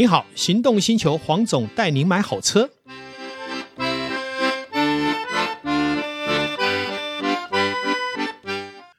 你好，行动星球黄总带您买好车。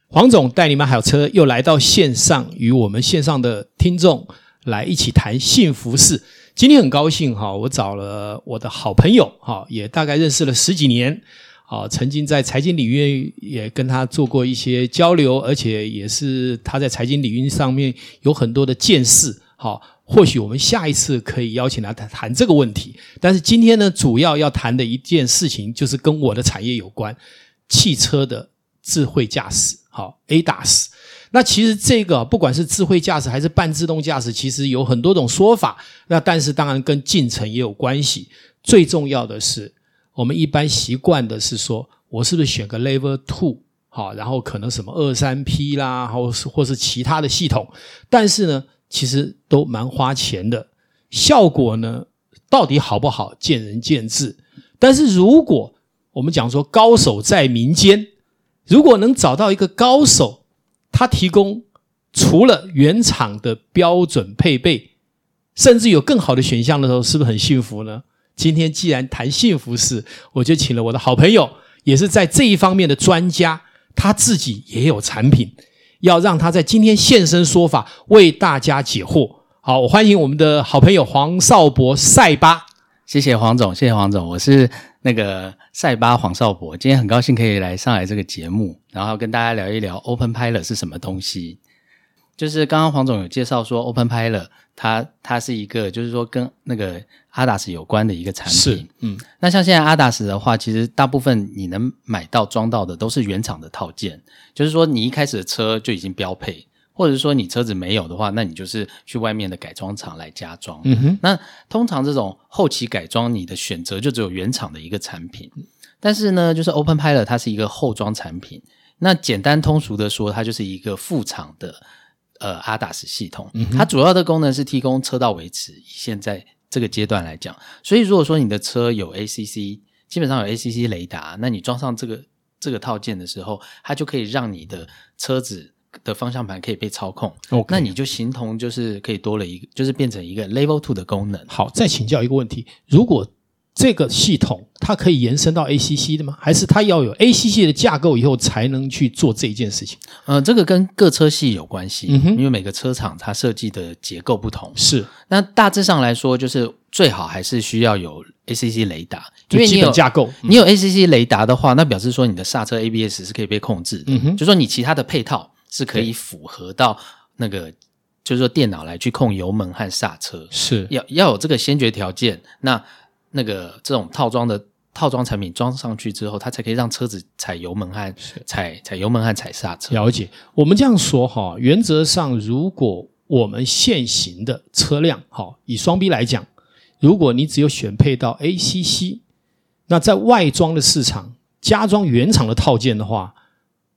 黄总带你买好车，又来到线上，与我们线上的听众来一起谈幸福事。今天很高兴哈，我找了我的好朋友哈，也大概认识了十几年。啊，曾经在财经领域也跟他做过一些交流，而且也是他在财经领域上面有很多的见识。好，或许我们下一次可以邀请他谈谈这个问题。但是今天呢，主要要谈的一件事情就是跟我的产业有关，汽车的智慧驾驶，好，ADAS。那其实这个不管是智慧驾驶还是半自动驾驶，其实有很多种说法。那但是当然跟进程也有关系。最重要的是。我们一般习惯的是说，我是不是选个 Level Two 好，然后可能什么二三 P 啦，或是或是其他的系统，但是呢，其实都蛮花钱的，效果呢，到底好不好，见仁见智。但是如果我们讲说高手在民间，如果能找到一个高手，他提供除了原厂的标准配备，甚至有更好的选项的时候，是不是很幸福呢？今天既然谈幸福事，我就请了我的好朋友，也是在这一方面的专家，他自己也有产品，要让他在今天现身说法，为大家解惑。好，我欢迎我们的好朋友黄少博赛巴。谢谢黄总，谢谢黄总，我是那个赛巴黄少博，今天很高兴可以来上海这个节目，然后跟大家聊一聊 Open Pilot 是什么东西。就是刚刚黄总有介绍说，Open Pilot 它它是一个，就是说跟那个 ADAS 有关的一个产品。是，嗯，那像现在 ADAS 的话，其实大部分你能买到装到的都是原厂的套件，就是说你一开始的车就已经标配，或者说你车子没有的话，那你就是去外面的改装厂来加装。嗯哼，那通常这种后期改装，你的选择就只有原厂的一个产品。但是呢，就是 Open Pilot 它是一个后装产品，那简单通俗的说，它就是一个副厂的。呃，ADAS 系统，它主要的功能是提供车道维持。以现在这个阶段来讲，所以如果说你的车有 ACC，基本上有 ACC 雷达，那你装上这个这个套件的时候，它就可以让你的车子的方向盘可以被操控。那你就形同就是可以多了一个，就是变成一个 Level Two 的功能。好，再请教一个问题，如果这个系统它可以延伸到 ACC 的吗？还是它要有 ACC 的架构以后才能去做这一件事情？呃，这个跟各车系有关系，因为每个车厂它设计的结构不同。是，那大致上来说，就是最好还是需要有 ACC 雷达，因为基本架构。你有 ACC 雷达的话，那表示说你的刹车 ABS 是可以被控制的。嗯哼，就说你其他的配套是可以符合到那个，就是说电脑来去控油门和刹车，是要要有这个先决条件。那那个这种套装的套装产品装上去之后，它才可以让车子踩油门和踩踩油门和踩刹车。了解，我们这样说哈，原则上，如果我们现行的车辆，哈，以双 B 来讲，如果你只有选配到 ACC，那在外装的市场加装原厂的套件的话，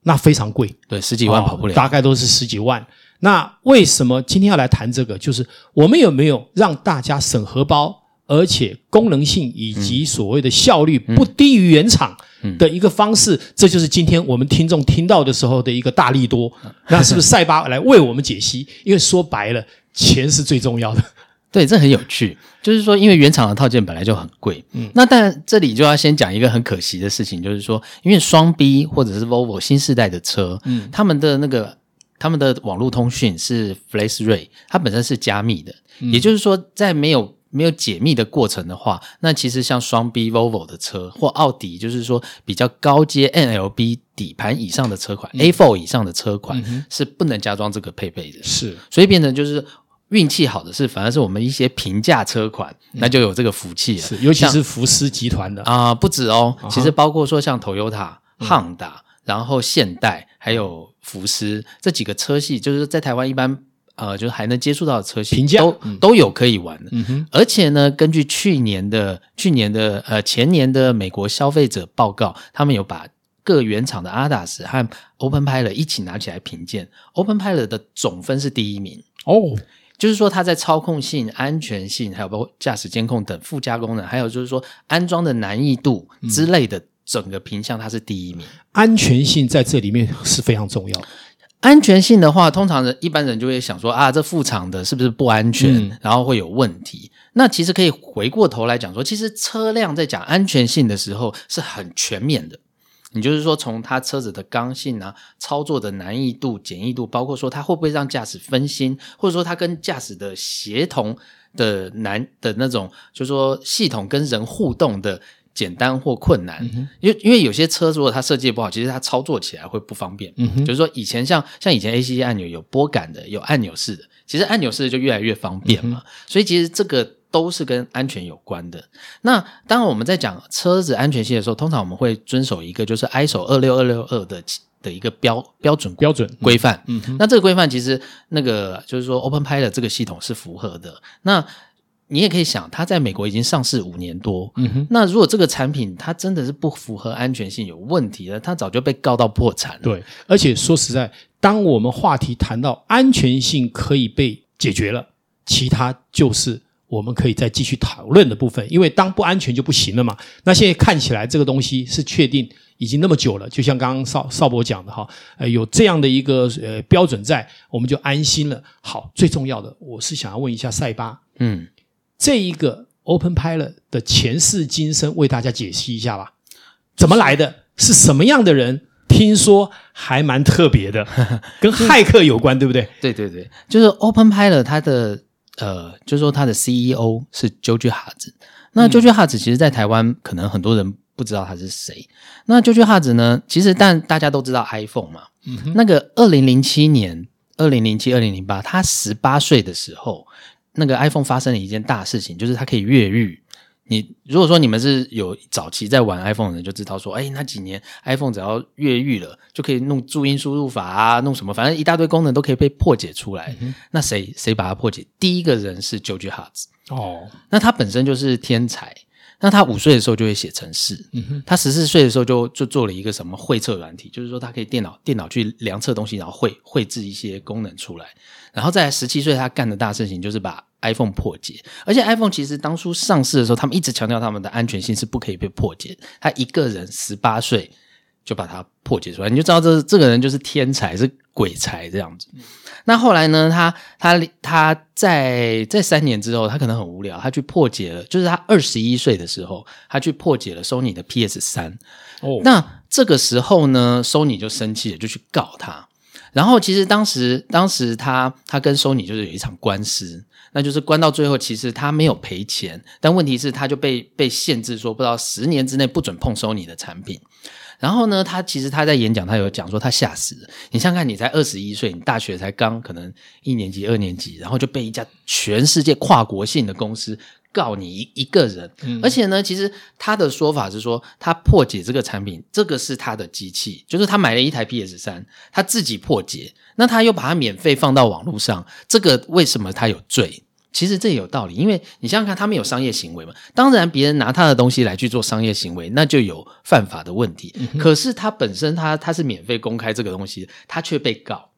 那非常贵，对，十几万跑不了，大概都是十几万。那为什么今天要来谈这个？就是我们有没有让大家省荷包？而且功能性以及所谓的效率不低于原厂的一个方式，这就是今天我们听众听到的时候的一个大力多。那是不是赛巴来为我们解析？因为说白了，钱是最重要的。对，这很有趣。就是说，因为原厂的套件本来就很贵。嗯，那但这里就要先讲一个很可惜的事情，就是说，因为双 B 或者是 Volvo 新世代的车，嗯，他们的那个他们的网络通讯是 FlashRay，它本身是加密的，也就是说，在没有没有解密的过程的话，那其实像双 B Volvo 的车或奥迪，就是说比较高阶 NLB 底盘以上的车款、嗯、A4 以上的车款、嗯、是不能加装这个配备的。是，所以变成就是运气好的是，反而是我们一些平价车款，嗯、那就有这个福气了。是，尤其是福斯集团的啊、呃，不止哦，其实包括说像 Toyota、Honda，然后现代还有福斯这几个车系，就是在台湾一般。呃，就是还能接触到的车型，都、嗯、都有可以玩的。嗯哼，而且呢，根据去年的、去年的、呃前年的美国消费者报告，他们有把各原厂的 ADAS 和 Open Pilot 一起拿起来评鉴。Open Pilot 的总分是第一名哦，就是说它在操控性、安全性，还有包括驾驶监控等附加功能，还有就是说安装的难易度之类的整个评项，它是第一名。安全性在这里面是非常重要。安全性的话，通常人一般人就会想说啊，这副厂的是不是不安全，嗯、然后会有问题？那其实可以回过头来讲说，其实车辆在讲安全性的时候是很全面的。你就是说，从它车子的刚性啊、操作的难易度、简易度，包括说它会不会让驾驶分心，或者说它跟驾驶的协同的难的那种，就是说系统跟人互动的简单或困难。嗯、因为因为有些车如果它设计不好，其实它操作起来会不方便。嗯，就是说以前像像以前 ACC 按钮有拨杆的，有按钮式的，其实按钮式的就越来越方便嘛。嗯、所以其实这个。都是跟安全有关的。那当然，我们在讲车子安全性的时候，通常我们会遵守一个就是 ISO 二六二六二的的一个标标准标准规范。嗯，那这个规范其实那个就是说，Open Pilot 这个系统是符合的。那你也可以想，它在美国已经上市五年多。嗯哼。那如果这个产品它真的是不符合安全性，有问题了，它早就被告到破产了。对，而且说实在，当我们话题谈到安全性可以被解决了，其他就是。我们可以再继续讨论的部分，因为当不安全就不行了嘛。那现在看起来这个东西是确定已经那么久了，就像刚刚邵邵博讲的哈，呃，有这样的一个呃标准在，我们就安心了。好，最重要的，我是想要问一下赛巴，嗯，这一个 Open Pilot 的前世今生，为大家解析一下吧。怎么来的？是什么样的人？听说还蛮特别的，跟骇客有关，对不对？对对对，就是 Open Pilot 它的。呃，就是说他的 CEO 是 George Hotz。那 George Hotz 其实，在台湾可能很多人不知道他是谁。那 George Hotz 呢，其实但大家都知道 iPhone 嘛。嗯。那个二零零七年、二零零七、二零零八，他十八岁的时候，那个 iPhone 发生了一件大事情，就是它可以越狱。你如果说你们是有早期在玩 iPhone 的人，就知道说，哎，那几年 iPhone 只要越狱了，就可以弄注音输入法啊，弄什么，反正一大堆功能都可以被破解出来。嗯、那谁谁把它破解？第一个人是 Joji Hartz 哦，那他本身就是天才。那他五岁的时候就会写程式，嗯，他十四岁的时候就就做了一个什么绘测软体，就是说他可以电脑电脑去量测东西，然后绘绘制一些功能出来。然后在十七岁，他干的大事情就是把 iPhone 破解。而且 iPhone 其实当初上市的时候，他们一直强调他们的安全性是不可以被破解。他一个人十八岁就把它破解出来，你就知道这这个人就是天才，是鬼才这样子。嗯、那后来呢，他他他在在三年之后，他可能很无聊，他去破解了，就是他二十一岁的时候，他去破解了 Sony 的 PS 三。哦，那这个时候呢，Sony 就生气了，就去告他。然后其实当时，当时他他跟 Sony 就是有一场官司，那就是关到最后，其实他没有赔钱，但问题是他就被被限制说，不知道十年之内不准碰 Sony 的产品。然后呢，他其实他在演讲，他有讲说他吓死了。你想想看，你才二十一岁，你大学才刚可能一年级、二年级，然后就被一家全世界跨国性的公司。告你一一个人，嗯、而且呢，其实他的说法是说，他破解这个产品，这个是他的机器，就是他买了一台 PS 三，他自己破解，那他又把它免费放到网络上，这个为什么他有罪？其实这也有道理，因为你想想看，他们有商业行为嘛，当然别人拿他的东西来去做商业行为，那就有犯法的问题。嗯、可是他本身他他是免费公开这个东西，他却被告，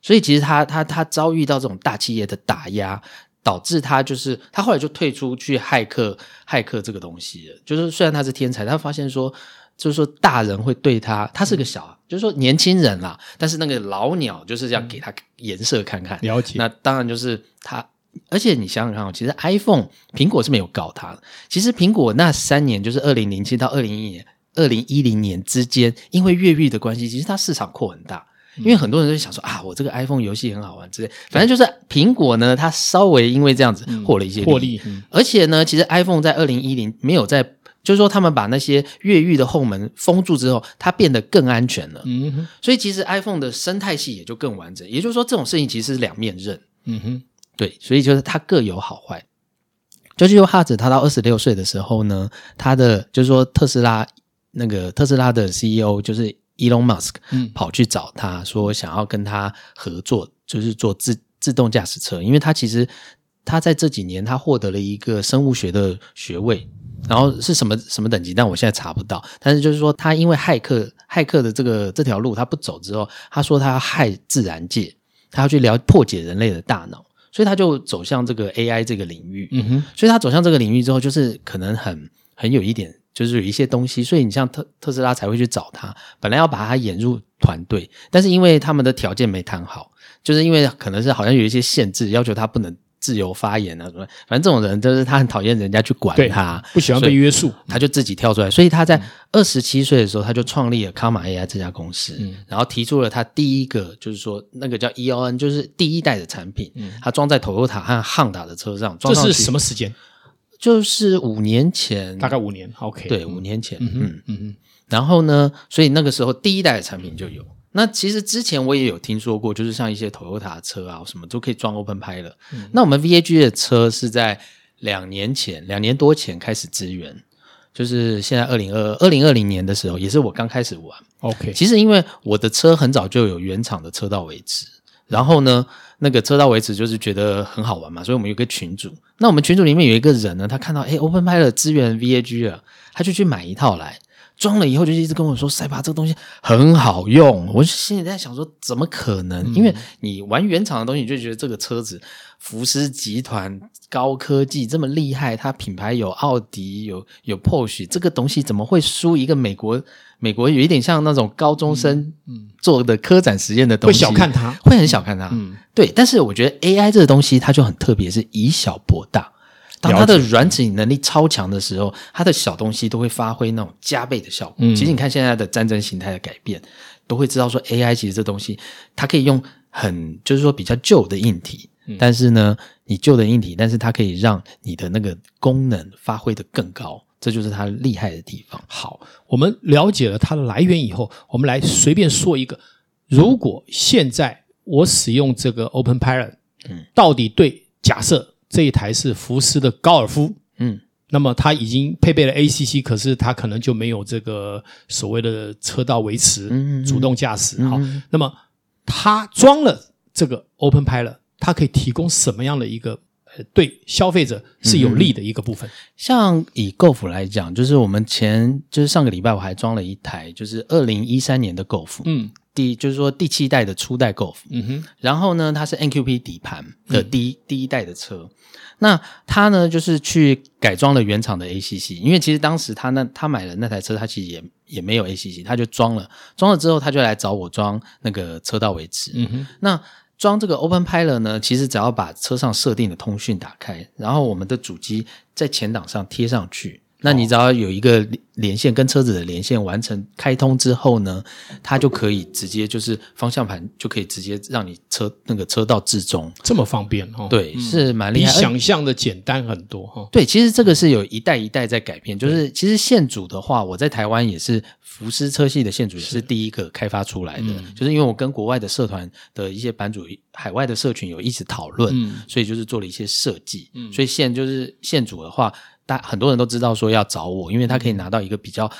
所以其实他他他遭遇到这种大企业的打压。导致他就是他后来就退出去骇客骇客这个东西了。就是虽然他是天才，他发现说，就是说大人会对他，他是个小，嗯、就是说年轻人啦。但是那个老鸟就是要给他颜色看看。了解。那当然就是他，而且你想想看，其实 iPhone 苹果是没有告他的。其实苹果那三年，就是二零零七到二零一一年、二零一零年之间，因为越狱的关系，其实它市场扩很大。因为很多人都想说啊，我这个 iPhone 游戏很好玩之类，反正就是苹果呢，它稍微因为这样子获了一些获利，而且呢，其实 iPhone 在二零一零没有在，就是说他们把那些越狱的后门封住之后，它变得更安全了。嗯哼，所以其实 iPhone 的生态系也就更完整。也就是说，这种事情其实是两面刃。嗯哼，对，所以就是它各有好坏。就是说，哈子他到二十六岁的时候呢，他的就是说特斯拉那个特斯拉的 CEO 就是。Elon Musk 嗯跑去找他说，想要跟他合作，就是做自自动驾驶车。因为他其实他在这几年他获得了一个生物学的学位，然后是什么什么等级，但我现在查不到。但是就是说，他因为骇客骇客的这个这条路他不走之后，他说他要害自然界，他要去了破解人类的大脑，所以他就走向这个 AI 这个领域。嗯哼，所以他走向这个领域之后，就是可能很很有一点就是有一些东西，所以你像特特斯拉才会去找他，本来要把他引入团队，但是因为他们的条件没谈好，就是因为可能是好像有一些限制，要求他不能。自由发言啊什么，反正这种人就是他很讨厌人家去管他，不喜欢被约束，他就自己跳出来。所以他在二十七岁的时候，他就创立了 Comma AI 这家公司，嗯、然后提出了他第一个，就是说那个叫 EON，就是第一代的产品，嗯、他装在 Toyota 和 Honda 的车上。装上这是什么时间？就是五年前，大概五年。OK，对，五年前。嗯嗯嗯。嗯然后呢，所以那个时候第一代的产品就有。那其实之前我也有听说过，就是像一些 Toyota 的车啊，什么都可以装 OpenPilot 了。嗯、那我们 VAG 的车是在两年前，两年多前开始支援，就是现在二零二二零二零年的时候，也是我刚开始玩。OK，其实因为我的车很早就有原厂的车道维持，然后呢，那个车道维持就是觉得很好玩嘛，所以我们有个群组。那我们群组里面有一个人呢，他看到哎 OpenPilot 支援 VAG 了，他就去买一套来。装了以后就一直跟我说：“塞巴这个东西很好用。”我就心里在想说：“怎么可能？嗯、因为你玩原厂的东西，你就觉得这个车子福斯集团高科技这么厉害，它品牌有奥迪，有有 Porsche，这个东西怎么会输一个美国？美国有一点像那种高中生做的科展实验的东西，会小看它，会很小看它。嗯，对。但是我觉得 AI 这个东西它就很特别，是以小博大。”当它的软体能力超强的时候，它的小东西都会发挥那种加倍的效果。嗯、其实你看现在的战争形态的改变，都会知道说 AI 其实这东西它可以用很就是说比较旧的硬体，嗯、但是呢，你旧的硬体，但是它可以让你的那个功能发挥的更高，这就是它厉害的地方。好，我们了解了它的来源以后，我们来随便说一个：如果现在我使用这个 OpenPilot，嗯，到底对假设？这一台是福斯的高尔夫，嗯，那么它已经配备了 ACC，可是它可能就没有这个所谓的车道维持、嗯嗯、主动驾驶。好，嗯、那么它装了这个 OpenPilot，它可以提供什么样的一个呃对消费者是有利的一个部分？像以 Golf 来讲，就是我们前就是上个礼拜我还装了一台，就是二零一三年的 Golf，嗯。第就是说第七代的初代 Golf，嗯哼，然后呢，它是 NQP 底盘的第一、嗯、第一代的车，那他呢就是去改装了原厂的 ACC，因为其实当时他那他买了那台车，他其实也也没有 ACC，他就装了，装了之后他就来找我装那个车道维持，嗯哼，那装这个 OpenPilot 呢，其实只要把车上设定的通讯打开，然后我们的主机在前挡上贴上去。那你只要有一个连线跟车子的连线完成开通之后呢，它就可以直接就是方向盘就可以直接让你车那个车道至中，这么方便哦。对，嗯、是蛮厉害，比想象的简单很多哈。对，其实这个是有一代一代在改变，就是其实线组的话，我在台湾也是福斯车系的线组也是第一个开发出来的，是就是因为我跟国外的社团的一些版主、海外的社群有一直讨论，嗯、所以就是做了一些设计，嗯、所以线就是线组的话。大很多人都知道说要找我，因为他可以拿到一个比较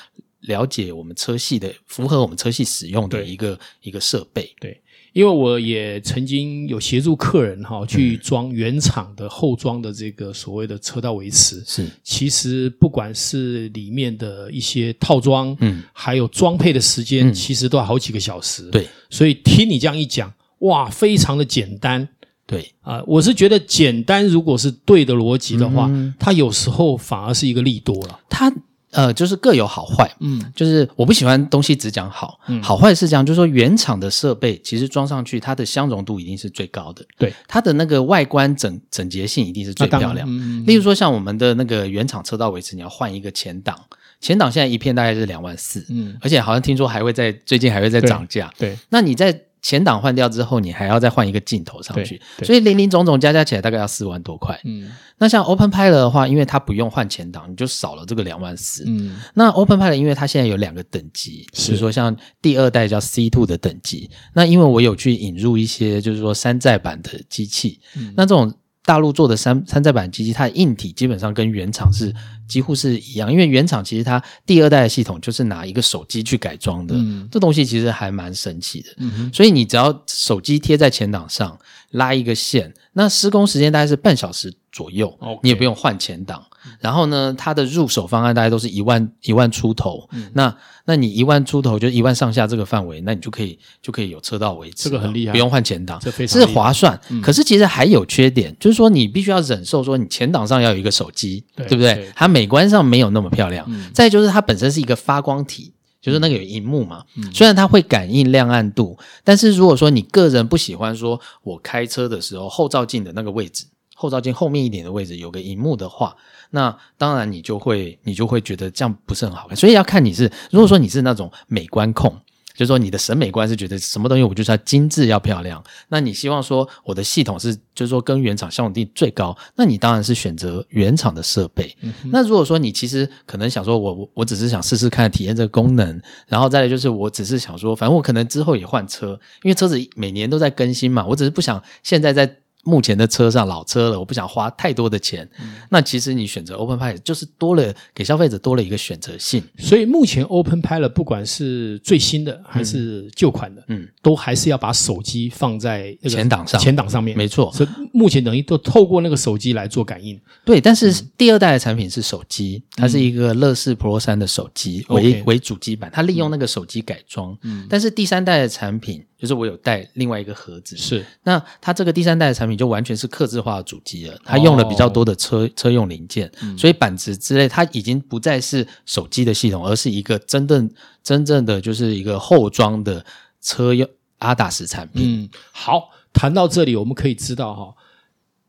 了解我们车系的、符合我们车系使用的一个一个设备。对，因为我也曾经有协助客人哈去装原厂的后装的这个所谓的车道维持。是，其实不管是里面的一些套装，嗯，还有装配的时间，嗯、其实都要好几个小时。对，所以听你这样一讲，哇，非常的简单。对啊、呃，我是觉得简单，如果是对的逻辑的话，嗯、它有时候反而是一个利多了。它呃，就是各有好坏。嗯，就是我不喜欢东西只讲好，嗯、好坏是这样，就是说原厂的设备其实装上去，它的相容度一定是最高的。对，它的那个外观整整洁性一定是最漂亮。嗯、例如说像我们的那个原厂车道维持，你要换一个前挡，前挡现在一片大概是两万四，嗯，而且好像听说还会在最近还会再涨价。对，对那你在。前挡换掉之后，你还要再换一个镜头上去，所以零零总总加加起来大概要四万多块。嗯，那像 OpenPilot 的话，因为它不用换前挡，你就少了这个两万四。嗯，那 OpenPilot 因为它现在有两个等级，是说像第二代叫 C two 的等级。那因为我有去引入一些就是说山寨版的机器，嗯，那这种。大陆做的山山寨版机器，它的硬体基本上跟原厂是几乎是一样，因为原厂其实它第二代的系统就是拿一个手机去改装的，嗯，这东西其实还蛮神奇的。嗯，所以你只要手机贴在前挡上，拉一个线，那施工时间大概是半小时左右，Okay 你也不用换前挡。然后呢，它的入手方案大概都是一万一万出头。嗯、那那你一万出头就一万上下这个范围，那你就可以就可以有车道维持，这个很厉害，不用换前挡，这非常是划算。嗯、可是其实还有缺点，就是说你必须要忍受说你前挡上要有一个手机，对，对不对？对它美观上没有那么漂亮。嗯、再就是它本身是一个发光体。就是那个有荧幕嘛，嗯、虽然它会感应亮暗度，但是如果说你个人不喜欢说我开车的时候后照镜的那个位置，后照镜后面一点的位置有个荧幕的话，那当然你就会你就会觉得这样不是很好看，所以要看你是如果说你是那种美观控。就是说，你的审美观是觉得什么东西我就是要精致要漂亮，那你希望说我的系统是就是说跟原厂效能度最高，那你当然是选择原厂的设备。嗯、那如果说你其实可能想说我我我只是想试试看体验这个功能，然后再来就是我只是想说，反正我可能之后也换车，因为车子每年都在更新嘛，我只是不想现在在。目前的车上老车了，我不想花太多的钱。嗯、那其实你选择 Open Pilot 就是多了给消费者多了一个选择性。所以目前 Open Pilot 不管是最新的还是旧款的，嗯，都还是要把手机放在前挡上，前挡上面。没错，所以目前等于都透过那个手机来做感应。对，但是第二代的产品是手机，它是一个乐视 Pro 三的手机、嗯、为为主机板，它利用那个手机改装。嗯，但是第三代的产品。就是我有带另外一个盒子，是那它这个第三代的产品就完全是客制化的主机了，它用了比较多的车、哦、车用零件，嗯、所以板子之类它已经不再是手机的系统，而是一个真正真正的就是一个后装的车用阿达斯产品。嗯，好，谈到这里我们可以知道哈，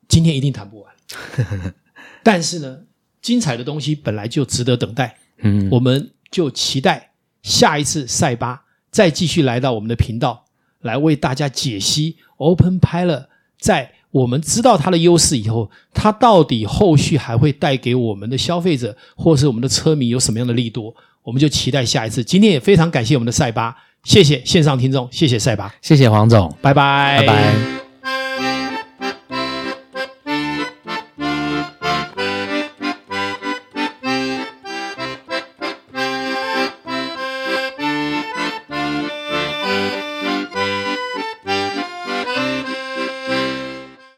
今天一定谈不完，但是呢，精彩的东西本来就值得等待，嗯，我们就期待下一次赛巴再继续来到我们的频道。来为大家解析 Open Pilot，在我们知道它的优势以后，它到底后续还会带给我们的消费者或是我们的车迷有什么样的力度？我们就期待下一次。今天也非常感谢我们的赛巴，谢谢线上听众，谢谢赛巴，谢谢黄总，拜拜，拜拜。